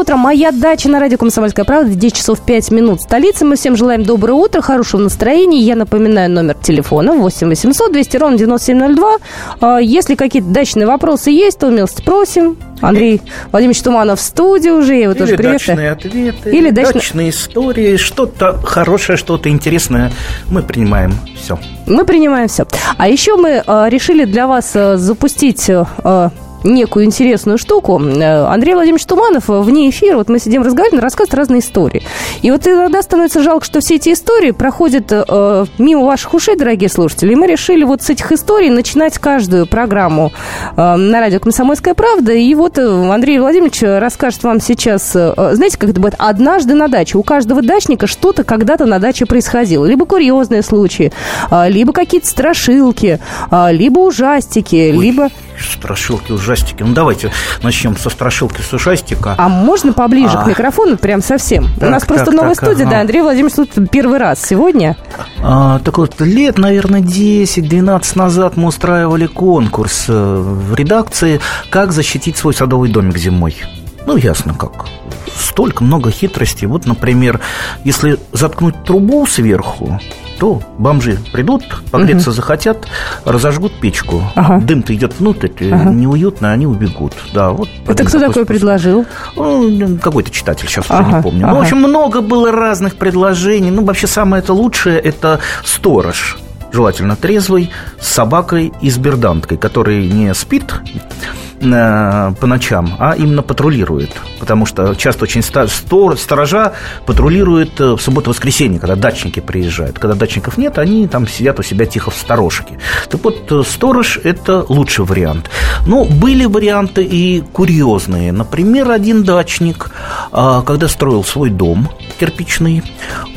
Утро. Моя дача на радио «Комсомольская правда». 10 часов 5 минут столицы. Мы всем желаем доброе утро, хорошего настроения. Я напоминаю номер телефона 8 800 200 ровно 9702. А, если какие-то дачные вопросы есть, то милости просим. Андрей Владимирович Туманов в студии уже, я его тоже приветствую. дачные ответы, Или дачные- дачные истории, что-то хорошее, что-то интересное. Мы принимаем все. Мы принимаем все. А еще мы э, решили для вас э, запустить э, некую интересную штуку. Э, Андрей Владимирович Туманов э, вне эфира, вот мы сидим разговариваем, рассказывает разные истории. И вот иногда становится жалко, что все эти истории проходят э, мимо ваших ушей, дорогие слушатели. И мы решили вот с этих историй начинать каждую программу э, на радио «Комсомольская правда». И вот э, Андрей Владимирович расскажет вам сейчас, э, знаете, как это будет, однажды на даче. У каждого дачника что-то когда-то на даче происходило. Либо курьезные случаи, а, либо какие-то страшилки, а, либо ужастики, либо... Страшилки, ужастики. Ну, давайте начнем со страшилки, с ужастика. А можно поближе А. к микрофону, прям совсем? У Так, нас просто так, новая так, студия, ага. да, Андрей Владимирович тут первый раз сегодня. А, так вот, лет, наверное, 10-12 назад мы устраивали конкурс э, в редакции «Как защитить свой садовый домик зимой». Ну, ясно как. Столько много хитростей. Вот, например, если заткнуть трубу сверху, то бомжи придут, погреться захотят, разожгут печку. Ага. Дым-то идет внутрь, Ага. неуютно, они убегут. Да, вот Это кто такой способ. предложил? Ну, какой-то читатель, сейчас уже Ага, не помню. ага. Ну, в общем, много было разных предложений. Ну, вообще, самое это лучшее – это сторож. Желательно трезвый, с собакой и с берданткой, который не спит по ночам, а именно патрулирует. Потому что часто очень сторожа патрулируют э, в субботу-воскресенье, когда дачники приезжают. Когда дачников нет, они там сидят у себя тихо в сторожке. Так вот, э, сторож – это лучший вариант. Ну, были варианты и курьезные. Например, один дачник, когда строил свой дом кирпичный,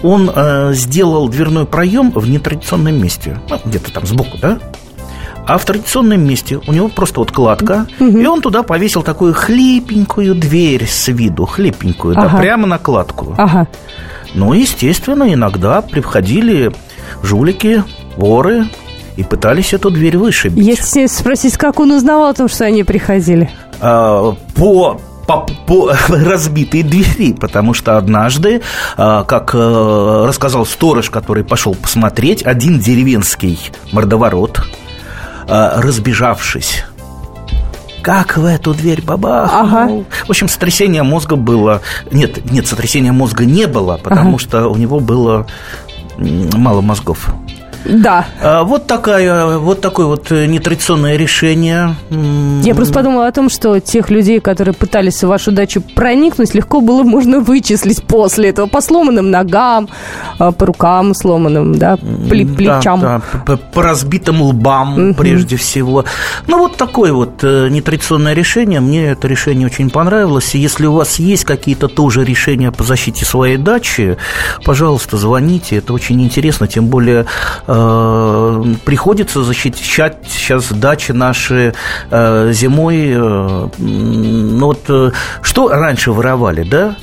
он э, сделал дверной проем в нетрадиционном месте. Ну, где-то там сбоку, да? А в традиционном месте у него просто вот кладка, и он туда повесил такую хлипенькую дверь с виду, хлипенькую, Ага. да, прямо на кладку. Ага. Ну, естественно, иногда приходили жулики, воры и пытались эту дверь вышибить. Если спросить, как он узнавал о том, что они приходили? А, по по, по разбитой двери, потому что однажды, а, как э, рассказал сторож, который пошел посмотреть, один деревенский мордоворот, разбежавшись, как в эту дверь бабахнул. В общем, сотрясение мозга было... Нет, нет, сотрясения мозга не было, потому что у него было мало мозгов. Да. А, Вот, такая, вот такое вот э, нетрадиционное решение. Я просто подумала о том, что тех людей, которые пытались в вашу дачу проникнуть, легко было можно вычислить после этого по сломанным ногам, а, по рукам сломанным, да, пле- Да, плечам. да, по, разбитым лбам прежде всего. Ну, вот такое вот э, нетрадиционное решение. Мне это решение очень понравилось. И если у вас есть какие-то тоже решения по защите своей дачи, пожалуйста, звоните. Это очень интересно. Тем более э, приходится защищать сейчас дачи наши э, зимой. э, ну, вот э, что раньше воровали, да?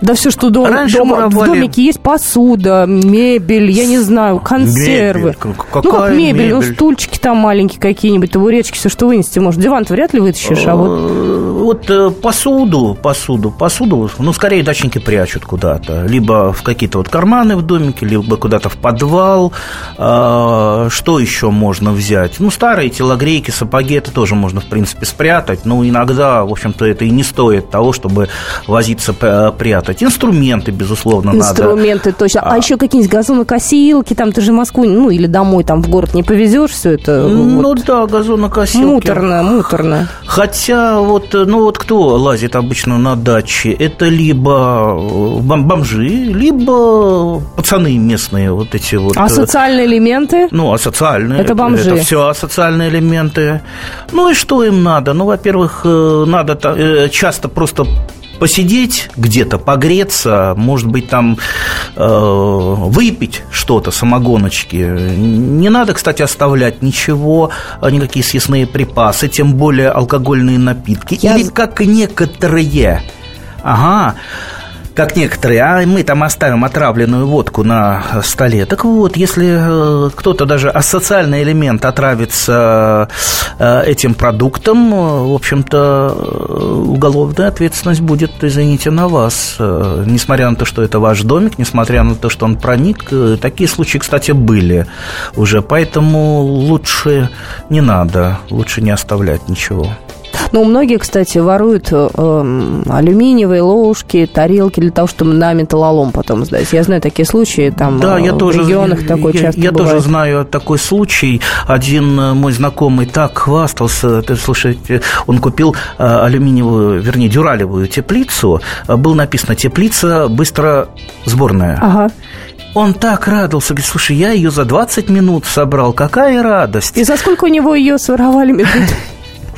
Да все, что дом- Раньше дома, в домике есть посуда, мебель, я не знаю, консервы. Мебель. К- ну, как какая мебель, ну, мебель? стульчики там маленькие какие-нибудь, табуреточки, все, что вынести можешь. диван вряд ли вытащишь, а вот... Э, Вот э, посуду, посуду, посуду, ну, скорее дачники прячут куда-то. Либо в какие-то вот карманы в домике, либо куда-то в подвал. А, Что еще можно взять? Ну, старые телогрейки, сапоги, это тоже можно, в принципе, спрятать. Но иногда, в общем-то, это и не стоит того, чтобы возиться п- прятать. Инструменты, безусловно, надо. Инструменты, точно. А, А. еще какие-нибудь газонокосилки, там ты же в Москву, ну, или домой, там в город не повезешь все это. Ну вот. да, газонокосилки. Муторно, муторно. Хотя вот, ну вот кто лазит обычно на даче, это либо э, бом- бомжи, либо пацаны местные, вот эти вот. А э, социальные элементы? ну, асоциальные. Это бомжи. Это все асоциальные элементы. Ну и что им надо? Ну, во-первых, э, надо часто просто посидеть где-то, погреться, может быть, там э, выпить что-то, самогоночки. Не надо, кстати, оставлять ничего, э, никакие съестные припасы, тем более алкогольные напитки. Я Или как некоторые. Ага как некоторые, а мы там оставим отравленную водку на столе. Так вот, если кто-то даже асоциальный элемент отравится этим продуктом, в общем-то, уголовная ответственность будет, извините, на вас. Несмотря на то, что это ваш домик, несмотря на то, что он проник, такие случаи, кстати, были уже. Поэтому лучше не надо, лучше не оставлять ничего. Ну, многие, кстати, воруют э, алюминиевые ложки, тарелки для того, чтобы на металлолом потом сдать. Я знаю такие случаи, там да, я в тоже, регионах такой я, часто Я бывает. тоже знаю такой случай. Один э, мой знакомый так хвастался, ты слушайте, он купил э, алюминиевую, вернее, дюралевую теплицу, был написано «теплица быстро сборная». Ага. Он так радовался, говорит, слушай, я ее за 20 минут собрал, какая радость. И за сколько у него ее своровали?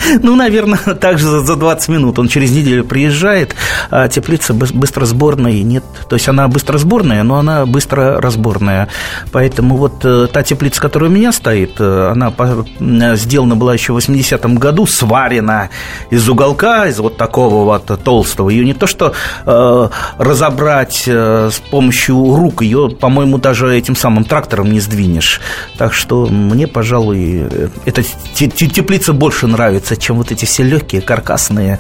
Ну, наверное, также за 20 минут. Он через неделю приезжает, а теплица быстро сборная нет. То есть она быстро сборная, но она быстро разборная. Поэтому вот э, та теплица, которая у меня стоит, э, она сделана была еще в 80-м году, сварена из уголка, из вот такого вот толстого. Ее не то что э, разобрать э, с помощью рук, ее, по-моему, даже этим самым трактором не сдвинешь. Так что мне, пожалуй, э, эта теплица больше нравится нравится, чем вот эти все легкие, каркасные.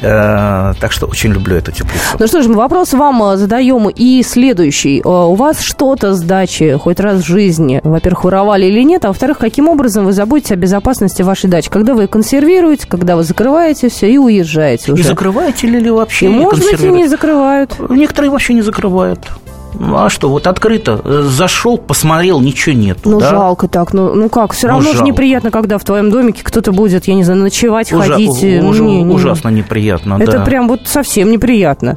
Э, так что очень люблю эту теплицу. Ну что ж, мы вопрос вам э, задаем и следующий. Э, у вас что-то с дачи хоть раз в жизни, во-первых, воровали или нет, а во-вторых, каким образом вы заботитесь о безопасности вашей дачи? Когда вы консервируете, когда вы закрываете все и уезжаете уже? И закрываете ли, ли вообще? И, может быть, и не закрывают. Некоторые вообще не закрывают. Ну, а что, вот открыто, э, зашел, посмотрел, ничего нет. Ну, да? жалко так. Ну, ну как, все ну, равно же неприятно, когда в твоем домике кто-то будет, я не знаю, ночевать, Ужа- ходить. Уже, не, не. Ужасно неприятно, Это да. прям вот совсем неприятно.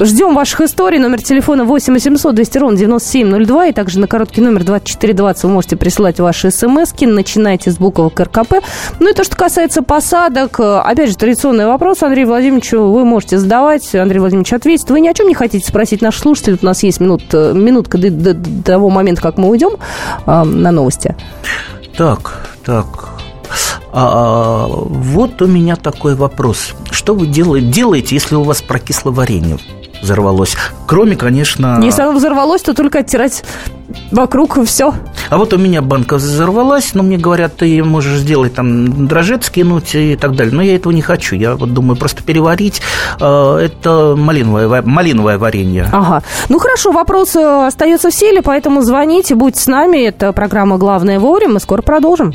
Ждем ваших историй. Номер телефона 8 800 200 ровно 9702. И также на короткий номер 2420 вы можете присылать ваши смс -ки. Начинайте с буквы РКП. Ну и то, что касается посадок, опять же, традиционный вопрос Андрею Владимировичу вы можете задавать. Андрей Владимирович ответит. Вы ни о чем не хотите спросить наш слушатель? У нас есть минут, э, минутка до, до, до того момента, как мы уйдем э, на новости. Так, так, а, вот у меня такой вопрос. Что вы делаете, делаете, если у вас прокисло варенье? взорвалось. Кроме, конечно... Если оно взорвалось, то только оттирать вокруг и все. А вот у меня банка взорвалась, но мне говорят, ты можешь сделать там дрожжет скинуть и так далее. Но я этого не хочу. Я вот думаю, просто переварить. Э, это малиновое, малиновое варенье. Ага. Ну хорошо, вопрос э, остается в силе, поэтому звоните, будьте с нами. Это программа «Главное вовремя». Мы скоро продолжим.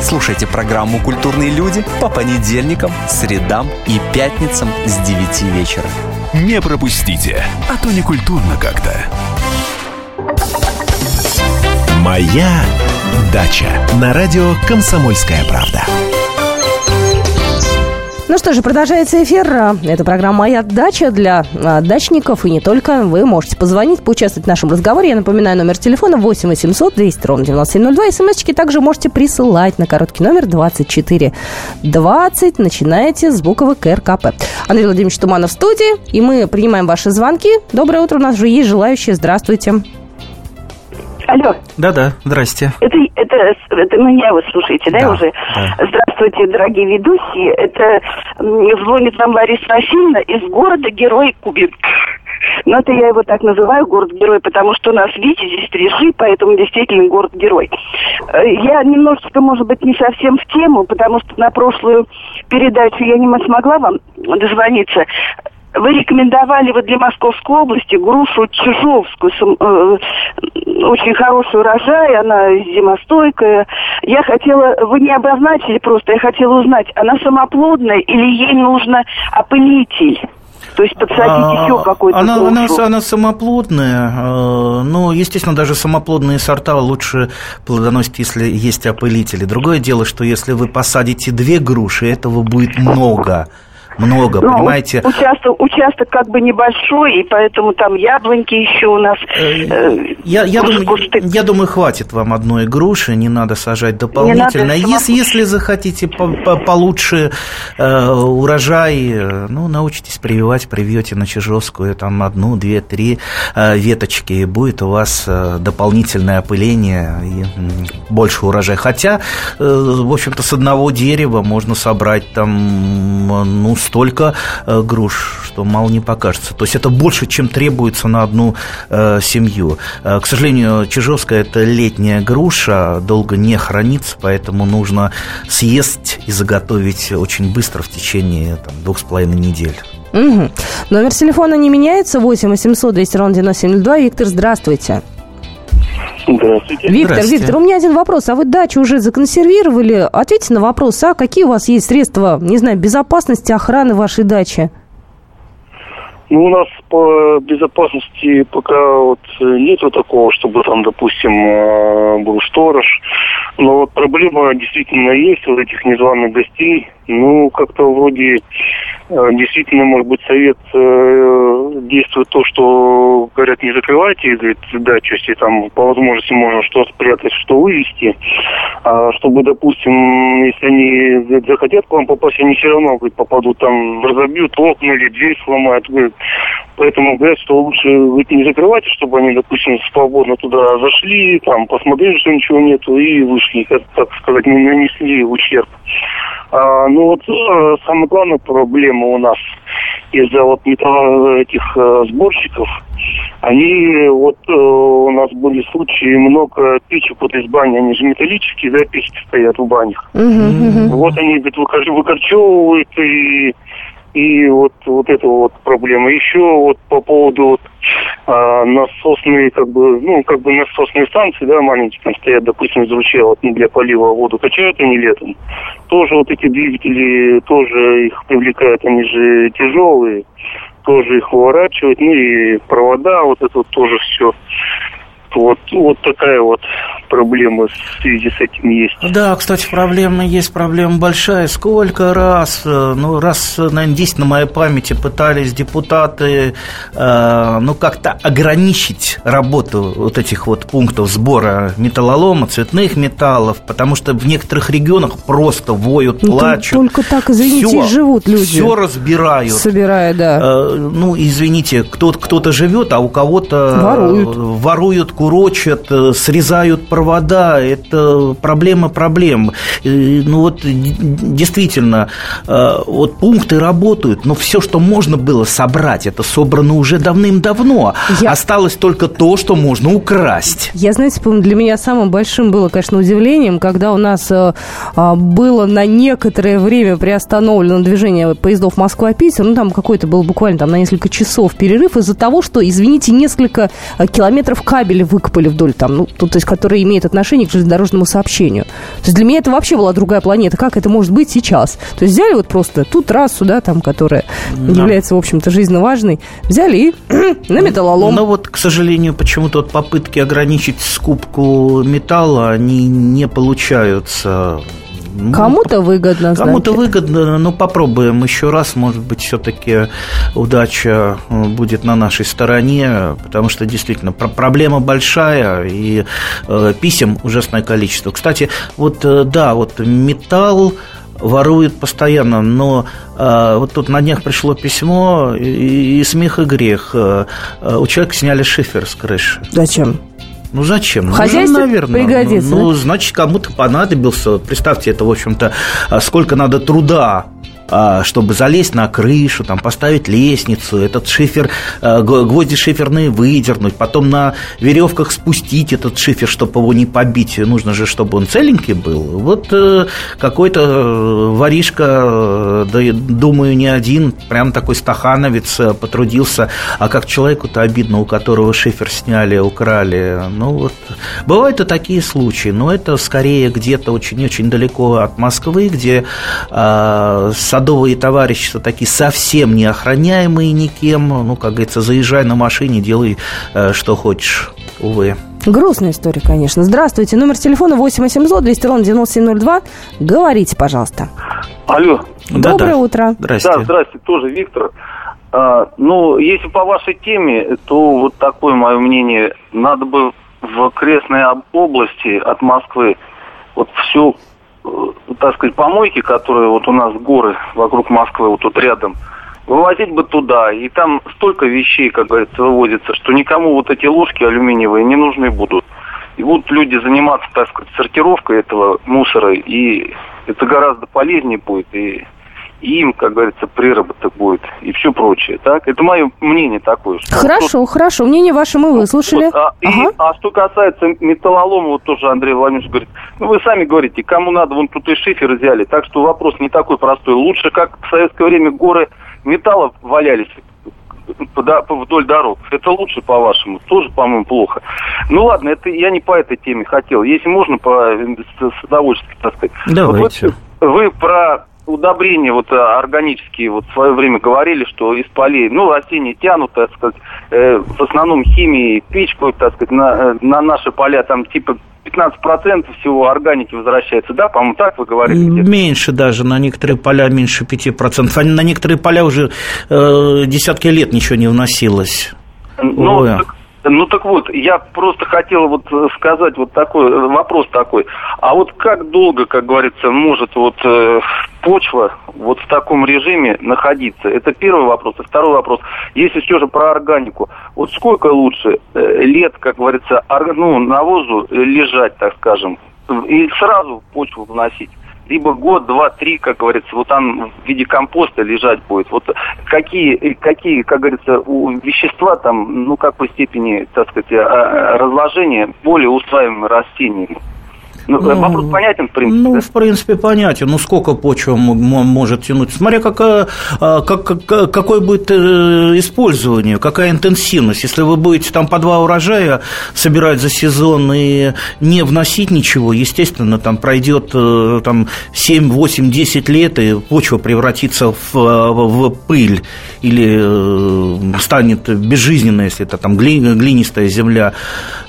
Слушайте программу «Культурные люди» по понедельникам, средам и пятницам с 9 вечера. Не пропустите, а то не культурно как-то. Моя дача на радио «Комсомольская правда». Ну что же, продолжается эфир. Это программа «Моя дача» для а, дачников и не только. Вы можете позвонить, поучаствовать в нашем разговоре. Я напоминаю, номер телефона 8 800 200 ровно 9702. СМСочки также можете присылать на короткий номер 24 20. Начинаете с буквы КРКП. Андрей Владимирович Туманов в студии, и мы принимаем ваши звонки. Доброе утро, у нас уже есть желающие. Здравствуйте. Алло. Да-да, здрасте. Это, это, это меня вы слушаете, да, да уже? Да. Здравствуйте, дорогие ведущие. Это звонит нам Лариса Васильевна из города Герой Кубин. Но это я его так называю, город-герой, потому что у нас, видите, здесь три поэтому действительно город-герой. Э, я немножечко, может быть, не совсем в тему, потому что на прошлую передачу я не смогла вам дозвониться. Вы рекомендовали вот для Московской области грушу Чижовскую, э, очень хороший урожай, она зимостойкая. Я хотела, вы не обозначили просто, я хотела узнать, она самоплодная или ей нужно опылитель? То есть подсадить а, еще какой-то она, она, она самоплодная, э, но, естественно, даже самоплодные сорта лучше плодоносить, если есть опылители. Другое дело, что если вы посадите две груши, этого будет много много, Ну, понимаете? Участок, участок как бы небольшой, и поэтому там яблоньки еще у нас. э, Я, я, куш- думаю, кусты. я думаю, хватит вам одной груши, не надо сажать дополнительно. надо если, если захотите по- по- получше э, урожай, э, ну, научитесь прививать, привьете на Чижовскую там одну, две, три э, веточки, и будет у вас э, дополнительное опыление и больше урожая. Хотя, э, в общем-то, с одного дерева можно собрать там, ну, столько э, груш, что мало не покажется. То есть это больше, чем требуется на одну э, семью. Э, к сожалению, чижовская – это летняя груша, долго не хранится, поэтому нужно съесть и заготовить очень быстро в течение там, двух с половиной недель. Мгм. Номер телефона не меняется. 8 800 200 ровно 9702. Виктор, здравствуйте. Здравствуйте. Виктор, Здравствуйте. Виктор, у меня один вопрос. А вы дачу уже законсервировали? Ответьте на вопрос, а какие у вас есть средства, не знаю, безопасности, охраны вашей дачи? Ну, у нас по безопасности пока вот э, нету такого, чтобы там, допустим, э, был сторож. Но вот проблема действительно есть, вот этих незваных гостей. Ну, как-то вроде э, действительно, может быть, совет э, действует то, что говорят, не закрывайте, говорит, дачу, если там по возможности можно что спрятать, что вывести. А чтобы, допустим, если они захотят к вам попасть, они все равно говорит, попадут там, разобьют окна или дверь сломают. Говорит. Поэтому говорят, что лучше говорит, не закрывайте, чтобы они, допустим, свободно туда зашли, там, посмотрели, что ничего нету, и вышли, как, так сказать, не нанесли ущерб. А, ну вот э, самая главная проблема у нас из-за вот металл этих э, сборщиков, они вот э, у нас были случаи много печек вот из бани, они же металлические, да, печки стоят в банях. Мгм, мгм. Вот они говорит, выкор- выкорчевывают и и вот вот эта вот проблема. Еще вот по поводу вот, а, насосные как бы ну как бы насосные станции, да, маленькие там стоят, допустим, из ручья вот не для полива воду качают они летом. Тоже вот эти двигатели тоже их привлекают, они же тяжелые, тоже их выворачивают, ну и провода вот это вот тоже все. Вот, вот такая вот проблема в связи с этим есть. Да, кстати, проблема есть, проблема большая. Сколько раз, э, ну, раз, наверное, 10 на моей памяти пытались депутаты, э, ну, как-то ограничить работу вот этих вот пунктов сбора металлолома, цветных металлов, потому что в некоторых регионах просто воют, Ну, плачут. только так, извините, Всё- и живут люди. Все разбирают. Собирая, да. Э, Ну, извините, кто- кто-то живет, а у кого-то Воруют. воруют, курочат, э, срезают провода. Это проблема проблем. Ну вот действительно, э, вот пункты работают, но все, что можно было собрать, это собрано уже давным-давно. Я- Осталось только то, что можно украсть. Я, знаете, помню, для меня самым большим было, конечно, удивлением, когда у нас э, а, было на некоторое время приостановлено движение поездов Москва-Питер, ну, там какой-то был буквально там на несколько часов перерыв из-за того, что, извините, несколько километров кабеля выкопали вдоль там, ну, то, то есть, которые имеют отношение к железнодорожному сообщению. То есть, для меня это вообще была другая планета. Как это может быть сейчас? То есть, взяли вот просто ту трассу, да, там, которая является, в общем-то, жизненно важной, взяли и на металлолом. Но вот, к сожалению, почему-то вот попытки ограничить скупку металла, они не получаются. Ну, Кому-то выгодно, Кому-то выгодно, но попробуем еще раз, может быть, все-таки удача э, будет на нашей стороне, потому что действительно про- проблема большая и э, писем ужасное количество. Кстати, вот э, да, вот металл воруют постоянно, но э, вот тут на днях пришло письмо, и, и смех и грех. Э, у человека сняли шифер с крыши. Зачем? Ну зачем? В Ну, хозяйстве наверное. пригодится, Ну, ну, значит, кому-то понадобился. Представьте, это, в общем-то, а, сколько надо труда чтобы залезть на крышу, там, поставить лестницу, этот шифер, а, гвозди шиферные выдернуть, потом на веревках спустить этот шифер, чтобы его не побить. Нужно же, чтобы он целенький был. Вот э, какой-то э, воришка, э, да, думаю, не один, прям такой стахановец э, потрудился. А как человеку-то обидно, у которого шифер сняли, украли. Ну вот, бывают и такие случаи, но это скорее где-то очень-очень далеко от Москвы, где а, садовые товарищества такие совсем не охраняемые никем. Ну, как говорится, заезжай на машине, делай, э, что хочешь. Увы. Грустная история, конечно. Здравствуйте. Номер телефона 8 800 200 ровно 9702. Говорите, пожалуйста. Алло. Да, Доброе да. утро. Здрасте. Да, здрасте, тоже Виктор. А, ну, если по вашей теме, то вот такое мое мнение. Надо бы в окрестной об- области от Москвы вот всю, так сказать, помойки, которые вот у нас горы вокруг Москвы, вот тут рядом, вывозить бы туда. И там столько вещей, как говорится, вывозится, что никому вот эти ложки алюминиевые не нужны будут. И будут люди заниматься, так сказать, сортировкой этого мусора, и это гораздо полезнее будет, и им, как говорится, приработок будет и все прочее. Так? Это мое мнение такое. Что Хорошо, хорошо. Мнение ваше мы выслушали. вот, а, и- Ага. а что касается металлолома, вот тоже Андрей Владимирович говорит, ну вы сами говорите, кому надо, вон тут и шифер взяли. Так что вопрос не такой простой. Лучше, как в советское время горы металла валялись вдоль дорог. Это лучше, по-вашему. Тоже, по-моему, плохо. Ну ладно, это я не по этой теме хотел. Если можно, по, с, с удовольствием, так сказать. Давайте. Вот вы, вы про удобрения вот а, органические вот в свое время говорили, что из полей, ну, растения тянут, так сказать, э, в основном химией пичкают, так сказать, на, э, на наши поля там типа 15% всего органики возвращается, да, по-моему, так вы говорили? где-то? Меньше даже, на некоторые поля меньше 5%. А на некоторые поля уже э, десятки лет ничего не вносилось. Ну, Ой. так, ну так вот, я просто хотел вот э, сказать вот такой э, вопрос такой. А вот как долго, как говорится, может вот э, почва вот в таком режиме находиться? Это первый вопрос. И второй вопрос. Если все же про органику, вот сколько лучше э, лет, как говорится, ор- ну, навозу лежать, так скажем, и сразу почву вносить? Либо год, два, три, как говорится, вот там в виде компоста лежать будет. Вот какие, какие, как говорится, у вещества там, ну, какой степени, так сказать, а, а, разложения более устраиваемы растениями. Ну, Ну, вопрос понятен, в принципе, Ну, да? в принципе, понятен. Ну, сколько почва может тянуть? Смотря какая, а, как, как- какое будет э, использование, какая интенсивность. Если вы будете там по два урожая собирать за сезон и не вносить ничего, естественно, там пройдет э, там, 7, 8, 10 лет, и почва превратится в, э, в пыль или э, станет безжизненной, если это там гли- глинистая земля.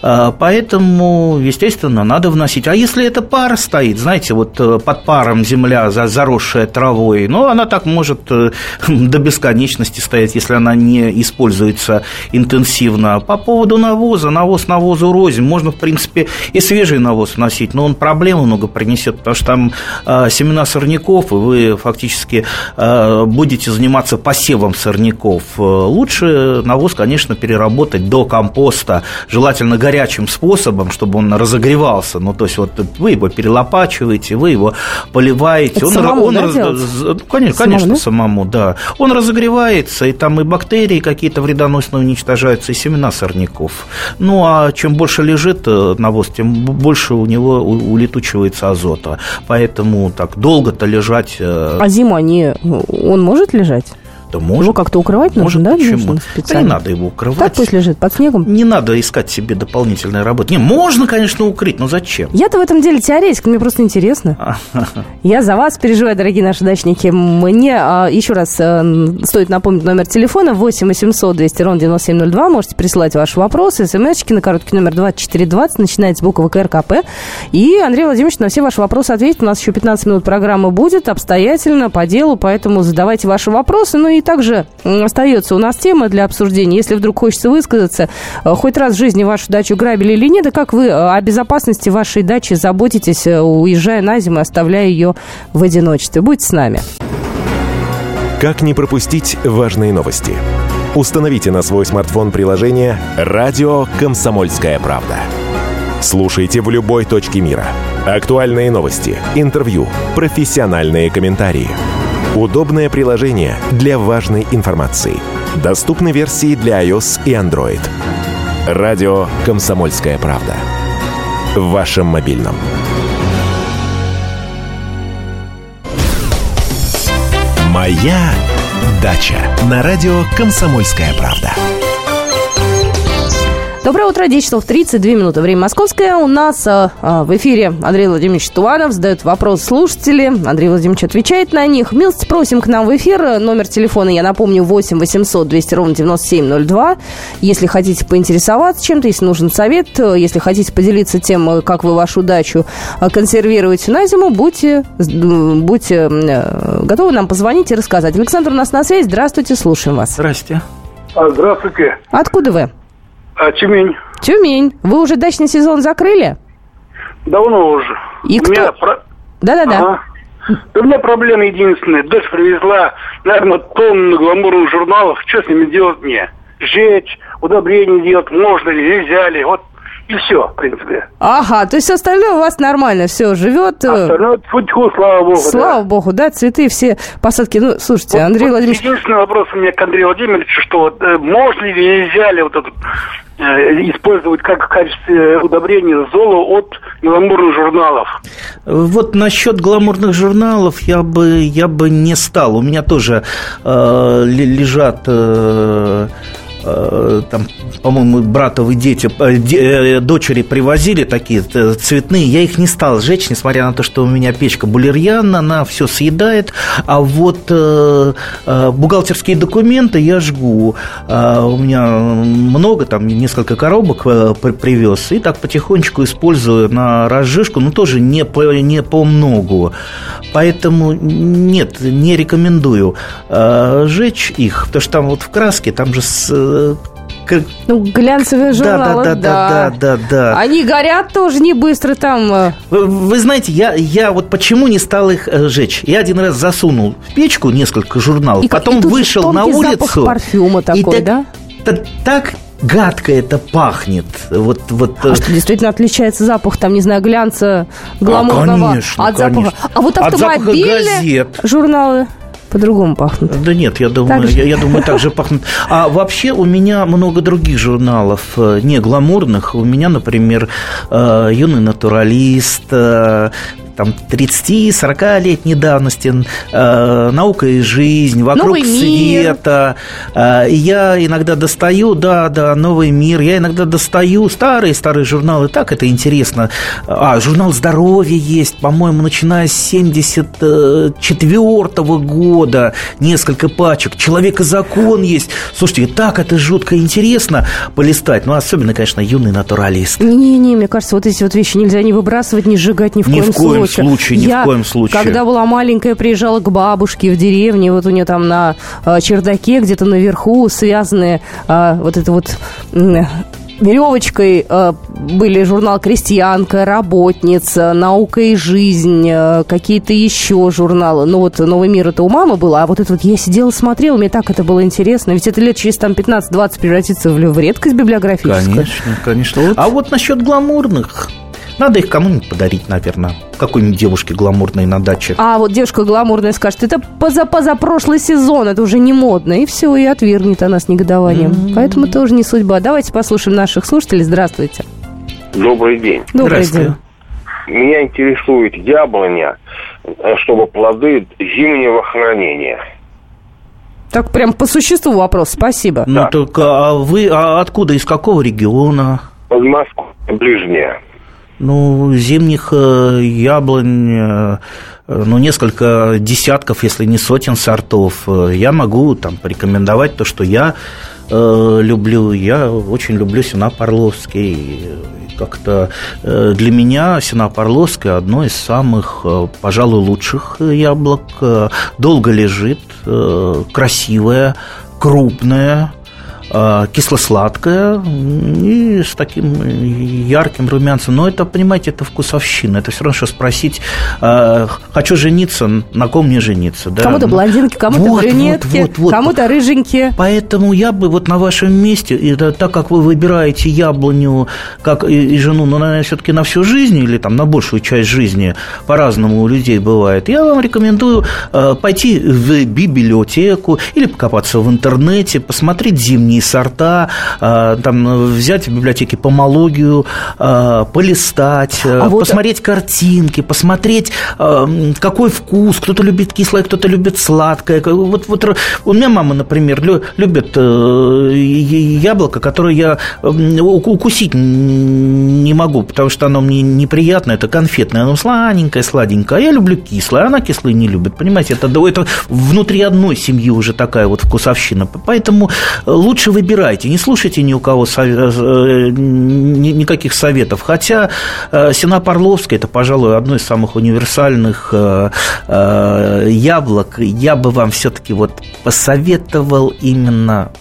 А, Поэтому, естественно, надо вносить. А если это пар стоит, знаете, вот э, под паром земля, за- заросшая травой, ну, она так может э, до бесконечности стоять, если она не используется интенсивно. По поводу навоза, навоз навозу рознь. Можно, в принципе, и свежий навоз вносить, но он проблем много принесет, потому что там э, семена сорняков, и вы фактически будете заниматься посевом сорняков. Лучше навоз, конечно, переработать до компоста, желательно горячим способом, чтобы он разогревался. Ну, то есть, вот вы его перелопачиваете, вы его поливаете. Это он, самому, он да, раз- конечно, Самому, конечно, да? самому, да. Он разогревается, и там и бактерии какие-то вредоносные уничтожаются, и семена сорняков. Ну, а чем больше лежит э, навоз, тем больше у него улетучивается азота. Поэтому так долго-то лежать... э, А зиму они, он может лежать? Да может. Его как-то укрывать нужно, может, да? почему? нужно Да не надо его укрывать. Так пусть лежит под снегом. Не надо искать себе дополнительной работы. Не, можно, конечно, укрыть, но зачем? Я-то в этом деле теоретик, мне просто интересно. Я за вас переживаю, дорогие наши дачники. Мне а, еще раз э, стоит напомнить номер телефона 8 800 200 ровно 9702. Можете присылать ваши вопросы, смс-очки на короткий номер 2420, начинается с буквы КРКП. И Андрей Владимирович на все ваши вопросы ответит. У нас еще 15 минут программы будет, обстоятельно, по делу, поэтому задавайте ваши вопросы. Ну и также м, остается у нас тема для обсуждения. Если вдруг хочется высказаться, э, хоть раз в жизни вашу дачу грабили или нет, и как вы э, о безопасности вашей дачи заботитесь, э, уезжая на зиму, и оставляя ее в одиночестве. Будьте с нами. Как не пропустить важные новости? Установите на свой смартфон приложение «Радио Комсомольская правда». Слушайте в любой точке мира. Актуальные новости, интервью, профессиональные комментарии. Удобное приложение для важной информации. Доступны версии для iOS и Android. «Радио Комсомольская правда». В вашем мобильном. «Моя дача» на радио «Комсомольская правда». Доброе утро, 10 часов 32 минуты. Время московское. У нас а, а, в эфире Андрей Владимирович Туванов задает вопрос слушатели. Андрей Владимирович отвечает на них. Милости просим к нам в эфир. Номер телефона, я напомню, 8 800 200 ровно 9702. Если хотите поинтересоваться чем-то, если нужен совет, если хотите поделиться тем, как вы вашу дачу консервируете на зиму, будьте, будьте готовы нам позвонить и рассказать. Александр у нас на связи. Здравствуйте, слушаем вас. Здрасте. А, Здравствуйте. Откуда вы? А, Тюмень. Тюмень. Вы уже дачный сезон закрыли? Давно уже. И У кто? меня Да-да-да. Ага. Да у меня проблема единственная. Дочь привезла, наверное, тонну гламурных журналов. Что с ними делать мне? Жечь, удобрения делать, можно ли, нельзя ли. Вот и все, в принципе. Ага, то есть остальное у вас нормально, все, живет. э, Остальное, тьфу-тьфу, слава богу. да. Слава богу, да, цветы все, посадки. Ну, слушайте, Вот- Андрей вот Владимирович, Единственный вопрос у меня к Андрею Владимировичу, что вот, э, можно ли, нельзя ли вот этот, использовать как в качестве удобрения золу от гламурных журналов. Вот насчет гламурных журналов я бы, я бы не стал. У меня тоже э, ле- лежат э, э, там, по-моему, братовы дети, э, э, дочери привозили такие э, цветные, я их не стал сжечь, несмотря на то, что у меня печка булерьян, она все съедает, а вот э, э, бухгалтерские документы я жгу. А, у меня много, там несколько коробок э, при- привез, и так потихонечку использую на разжижку, но тоже не по, не по многу. Поэтому нет, не рекомендую э, жечь их, потому что там вот в краске, там же с, э, ну, глянцевые журналы, да, да, да, да, да, да. Они горят тоже не быстро там. э, Вы, вы знаете, я, я вот почему не стал их э, жечь? Я один раз засунул в печку несколько журналов, И потом и вышел на улицу. парфюма такой, и так, да? та- так гадко это пахнет. Вот, вот, э, А что действительно отличается запах, там, не знаю, глянца гламурного конечно, от запаха. конечно. А вот От запаха автомобильные газет. журналы по-другому пахнут. Да нет, я думаю, я, я думаю, так же пахнет. А вообще у меня много других журналов, э, не гламурных. У меня, например, э, юный натуралист, э, там 30-40-летней давности, э, наука и жизнь, вокруг Новый мир. света. Э, и я иногда достаю, да, да, новый мир. Я иногда достаю старые-старые журналы. Так это интересно. А, журнал здоровья есть, по-моему, начиная с 74 года. Несколько пачек. Человек и закон есть. Слушайте, так это жутко интересно полистать. Ну, особенно, конечно, юный натуралист. Не-не, мне кажется, вот эти вот вещи нельзя не выбрасывать, не сжигать ни в Ни коем в коем случае. Случае, ни в Я, коем случае. когда была маленькая, приезжала к бабушке в деревне, вот у нее там на э, чердаке где-то наверху связанные э, вот это вот... м, Веревочкой э, были журнал «Крестьянка», «Работница», «Наука и жизнь», э, какие-то еще журналы. Ну вот «Новый мир» это у мамы было, а вот это вот я сидела, смотрела, мне так это было интересно. Ведь это лет через там 15-20 превратится в, в редкость библиографическую. Конечно, конечно. А вот насчет гламурных, надо их кому-нибудь подарить, наверное. Какой-нибудь девушке гламурной на даче. А вот девушка гламурная скажет, это поза-позапрошлый сезон, это уже не модно. И все, и отвергнет она с негодованием. Поэтому тоже не судьба. Давайте послушаем наших слушателей. Здравствуйте. Добрый день. Добрый день. Меня интересует яблоня, э, чтобы плоды зимнего хранения. Так прям по существу вопрос. Спасибо. Ну, Да. только а вы а откуда, из какого региона? Подмосковье ближнее. Ну, зимних э, яблонь, э, э, ну, несколько десятков, если не сотен сортов. Я могу там порекомендовать то, что я э, люблю. Я очень люблю Сенап Орловский. И Как-то э, для меня Сенап Орловский одно из самых, э, пожалуй, лучших яблок. Долго лежит, э, красивое, крупное, кисло-сладкое и с таким ярким румянцем. Но это, понимаете, это вкусовщина. Это все равно, что спросить, э, хочу жениться, на ком мне жениться. Да? Кому-то Ну, блондинки, кому-то вот, брюнетки, вот, вот, вот. кому-то рыженькие. Поэтому я бы вот на вашем месте, и так как вы выбираете яблоню как и, и жену, ну, наверное, все-таки на всю жизнь или там на большую часть жизни, по-разному у людей бывает, я вам рекомендую э, пойти в библиотеку или покопаться в интернете, посмотреть зимние редкие сорта, э, там взять в библиотеке помологию, э, полистать, а вот... посмотреть картинки, посмотреть, какой вкус. Кто-то любит кислое, кто-то любит сладкое. Вот, вот у меня мама, например, любит яблоко, которое я укусить не могу, потому что оно мне неприятно, это конфетное, оно сладенькое, сладенькое. А я люблю кислое, а она кислое не любит. Понимаете, это, это внутри одной семьи уже такая вот вкусовщина. Поэтому э, лучше выбирайте, не слушайте ни у кого э, никаких советов. Хотя э, Сенап Орловская – это, пожалуй, одно из самых универсальных яблок. Я бы вам все-таки вот посоветовал именно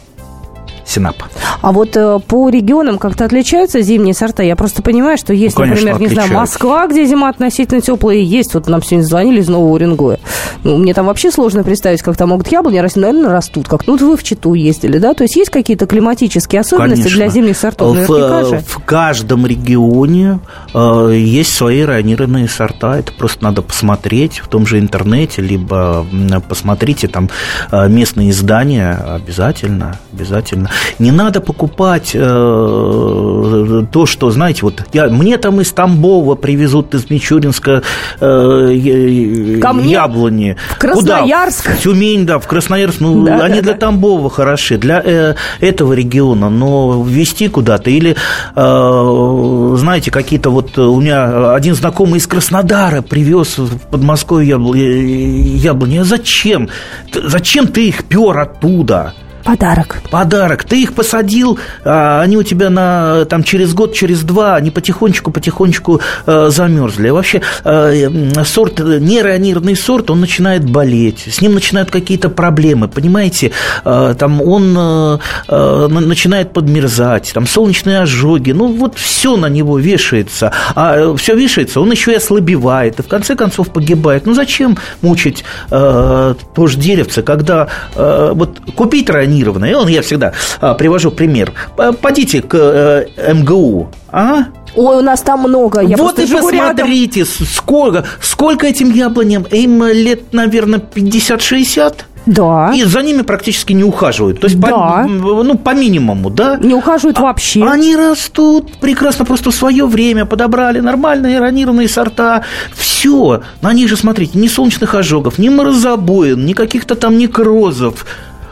Синап. А вот э, по регионам как-то отличаются зимние сорта? Я просто понимаю, что есть, ну, конечно, например, не знаю, Москва, где зима относительно теплая, и есть, вот нам сегодня звонили из Нового Уренгоя. Ну, мне там вообще сложно представить, как там могут яблони расти, наверное, растут, как ну, вот вы в Читу ездили, да? То есть есть какие-то климатические особенности конечно. для зимних сортов? В, же. в каждом регионе э, есть свои ранированные сорта, это просто надо посмотреть в том же интернете, либо посмотрите там э, местные издания, обязательно, обязательно. Не надо покупать э, то, что, знаете, вот я, мне там из Тамбова привезут из Мичуринска э, Ко яблони. В Красноярск. Куда? В Тюмень, да, в Красноярск. Ну, да, они да, для да. Тамбова хороши, для э, этого региона, но ввести куда-то или, э, знаете, какие-то вот у меня один знакомый из Краснодара привез в Подмосковье яблони. яблони. А зачем? Зачем ты их пер оттуда? Подарок. Подарок. Ты их посадил, а они у тебя на, там, через год, через два, они потихонечку-потихонечку э, замерзли. Вообще э, сорт, нейронированный сорт, он начинает болеть, с ним начинают какие-то проблемы, понимаете? Э, там он э, э, начинает подмерзать, там солнечные ожоги, ну вот все на него вешается. А все вешается, он еще и ослабевает, и в конце концов погибает. Ну зачем мучить э, то же деревце, когда э, вот купить ранее планированное. Он, я всегда а, привожу пример. Пойдите к э, МГУ, а? Ой, у нас там много. Я вот и посмотрите, рядом. сколько, сколько этим яблоням. Им лет, наверное, 50-60. Да. И за ними практически не ухаживают. То есть, да. по, ну, по минимуму, да? Не ухаживают а, вообще. Они растут прекрасно, просто в свое время подобрали нормальные иронированные сорта. Все. На них же, смотрите, ни солнечных ожогов, ни морозобоин, ни каких-то там некрозов.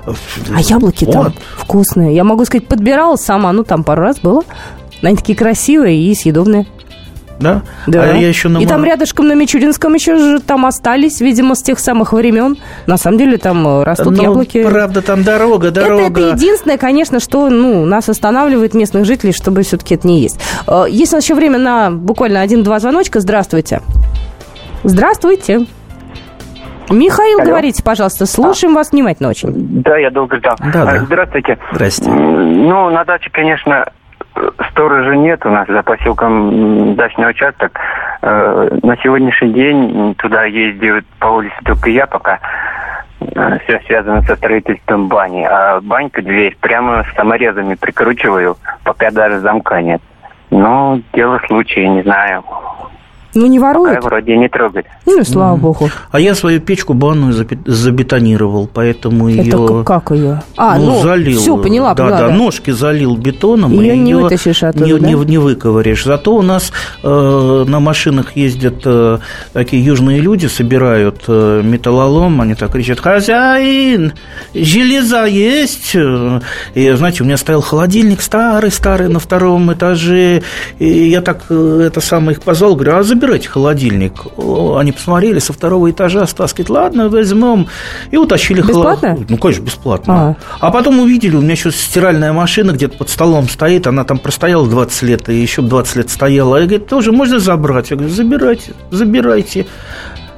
А яблоки вот. там вкусные. Я могу сказать, подбирала сама, ну там пару раз было. Они такие красивые и съедобные. Да? Да. А я еще на... И там рядышком на Мичуринском еще же там остались, видимо, с тех самых времен. На самом деле там э, растут ну, яблоки. правда, там дорога, дорога. Это, это единственное, конечно, что ну, нас останавливает местных жителей, чтобы все-таки это не есть. Э, есть у нас еще время на буквально один-два звоночка. Здравствуйте. Здравствуйте. Михаил, Алло. говорите, пожалуйста, слушаем а. вас внимательно очень. Да, я долго ждал. Да, да. Здравствуйте. Здрасте. Ну, на даче, конечно, сторожа нет у нас за поселком дачный участок. Э, на сегодняшний день туда ездит по улице только я пока. Э, Все связано со строительством бани. А банька, дверь прямо саморезами прикручиваю, пока даже замка нет. Ну, дело случая, не знаю. Ну, не воруют? Пока вроде не трогать. Ну, слава mm. богу. А я свою печку банную забетонировал, поэтому Это ее... как ее? А, ну, ну залил. Все, поняла, да, поняла. Да, да, ножки залил бетоном. Ее и не ее вытащишь оттуда, не, да? не, не выковыришь. Зато у нас э, на машинах ездят э, такие южные люди, собирают э, металлолом, они так кричат, хозяин, железа есть? И, знаете, у меня стоял холодильник старый-старый на втором этаже, и я так э, это самое их позвал, говорю, а забирай забирайте холодильник. Они посмотрели со второго этажа, Стас говорит, ладно, возьмем. И утащили холодильник. Ну, конечно, бесплатно. А. а потом увидели, у меня еще стиральная машина где-то под столом стоит, она там простояла 20 лет, и еще 20 лет стояла. И говорит, тоже можно забрать? Я говорю, забирайте, забирайте.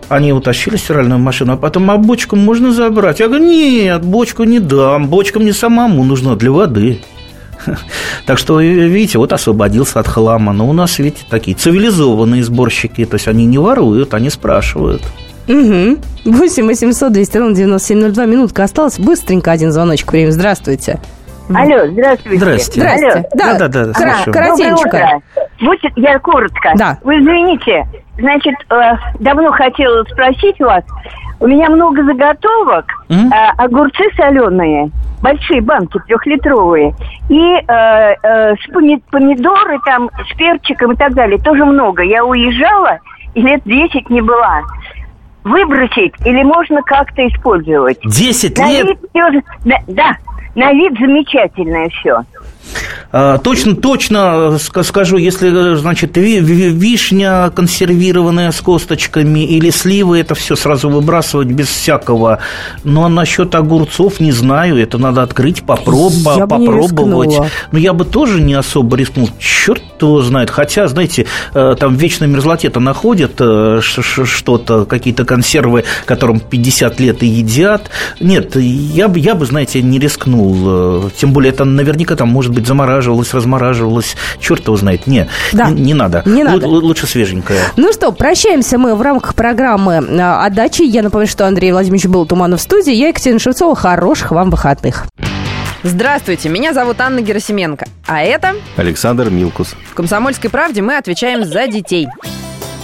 Они утащили стиральную машину, а потом, а бочку можно забрать? Я говорю, нет, бочку не дам, бочка мне самому нужна для воды. Так что, видите, вот освободился от хлама. Но у нас, видите, такие цивилизованные сборщики. То есть они не воруют, они спрашивают. Угу. 8 800 200 ровно 9702. Минутка осталась. Быстренько один звоночек время. Здравствуйте. Алло, здравствуйте. Здрасте. Здрасте. Да, да, да, Кра- Коротенько. Вот я коротко. Да. Вы извините, значит, э, давно хотела спросить вас. У меня много заготовок, М? э, огурцы соленые, большие банки трехлитровые, и э, э, помидоры там с перчиком и так далее, тоже много. Я уезжала и лет 10 не была. Выбросить или можно как-то использовать? 10 На лет? вид да, да, на вид замечательное все. А, Точно, точно ска- скажу, если, э, значит, ви- ви- вишня консервированная с косточками или сливы, это все сразу выбрасывать без всякого. Но насчет огурцов не знаю, это надо открыть, попроб, Я бы попробовать. рискнула. Но я бы тоже не особо рискнул. Черт его знает. Хотя, знаете, э, там в вечной мерзлоте-то находят э, что-то, какие-то консервы, которым 50 лет и едят. Нет, я бы, я бы, знаете, не рискнул. Э, Тем более, это наверняка там, может быть, замораживалось, размораживалось. Черт его знает. Не, Да. не, не надо. Не надо. лу- Лучше свеженькое. Ну что, прощаемся мы в рамках программы а, «Отдачи». Я напомню, что Андрей Владимирович был Туманов в студии. Я Екатерина Шевцова. Хороших вам выходных. Здравствуйте, меня зовут Анна Герасименко. А это Александр Милкус. в «Комсомольской правде» мы отвечаем за детей.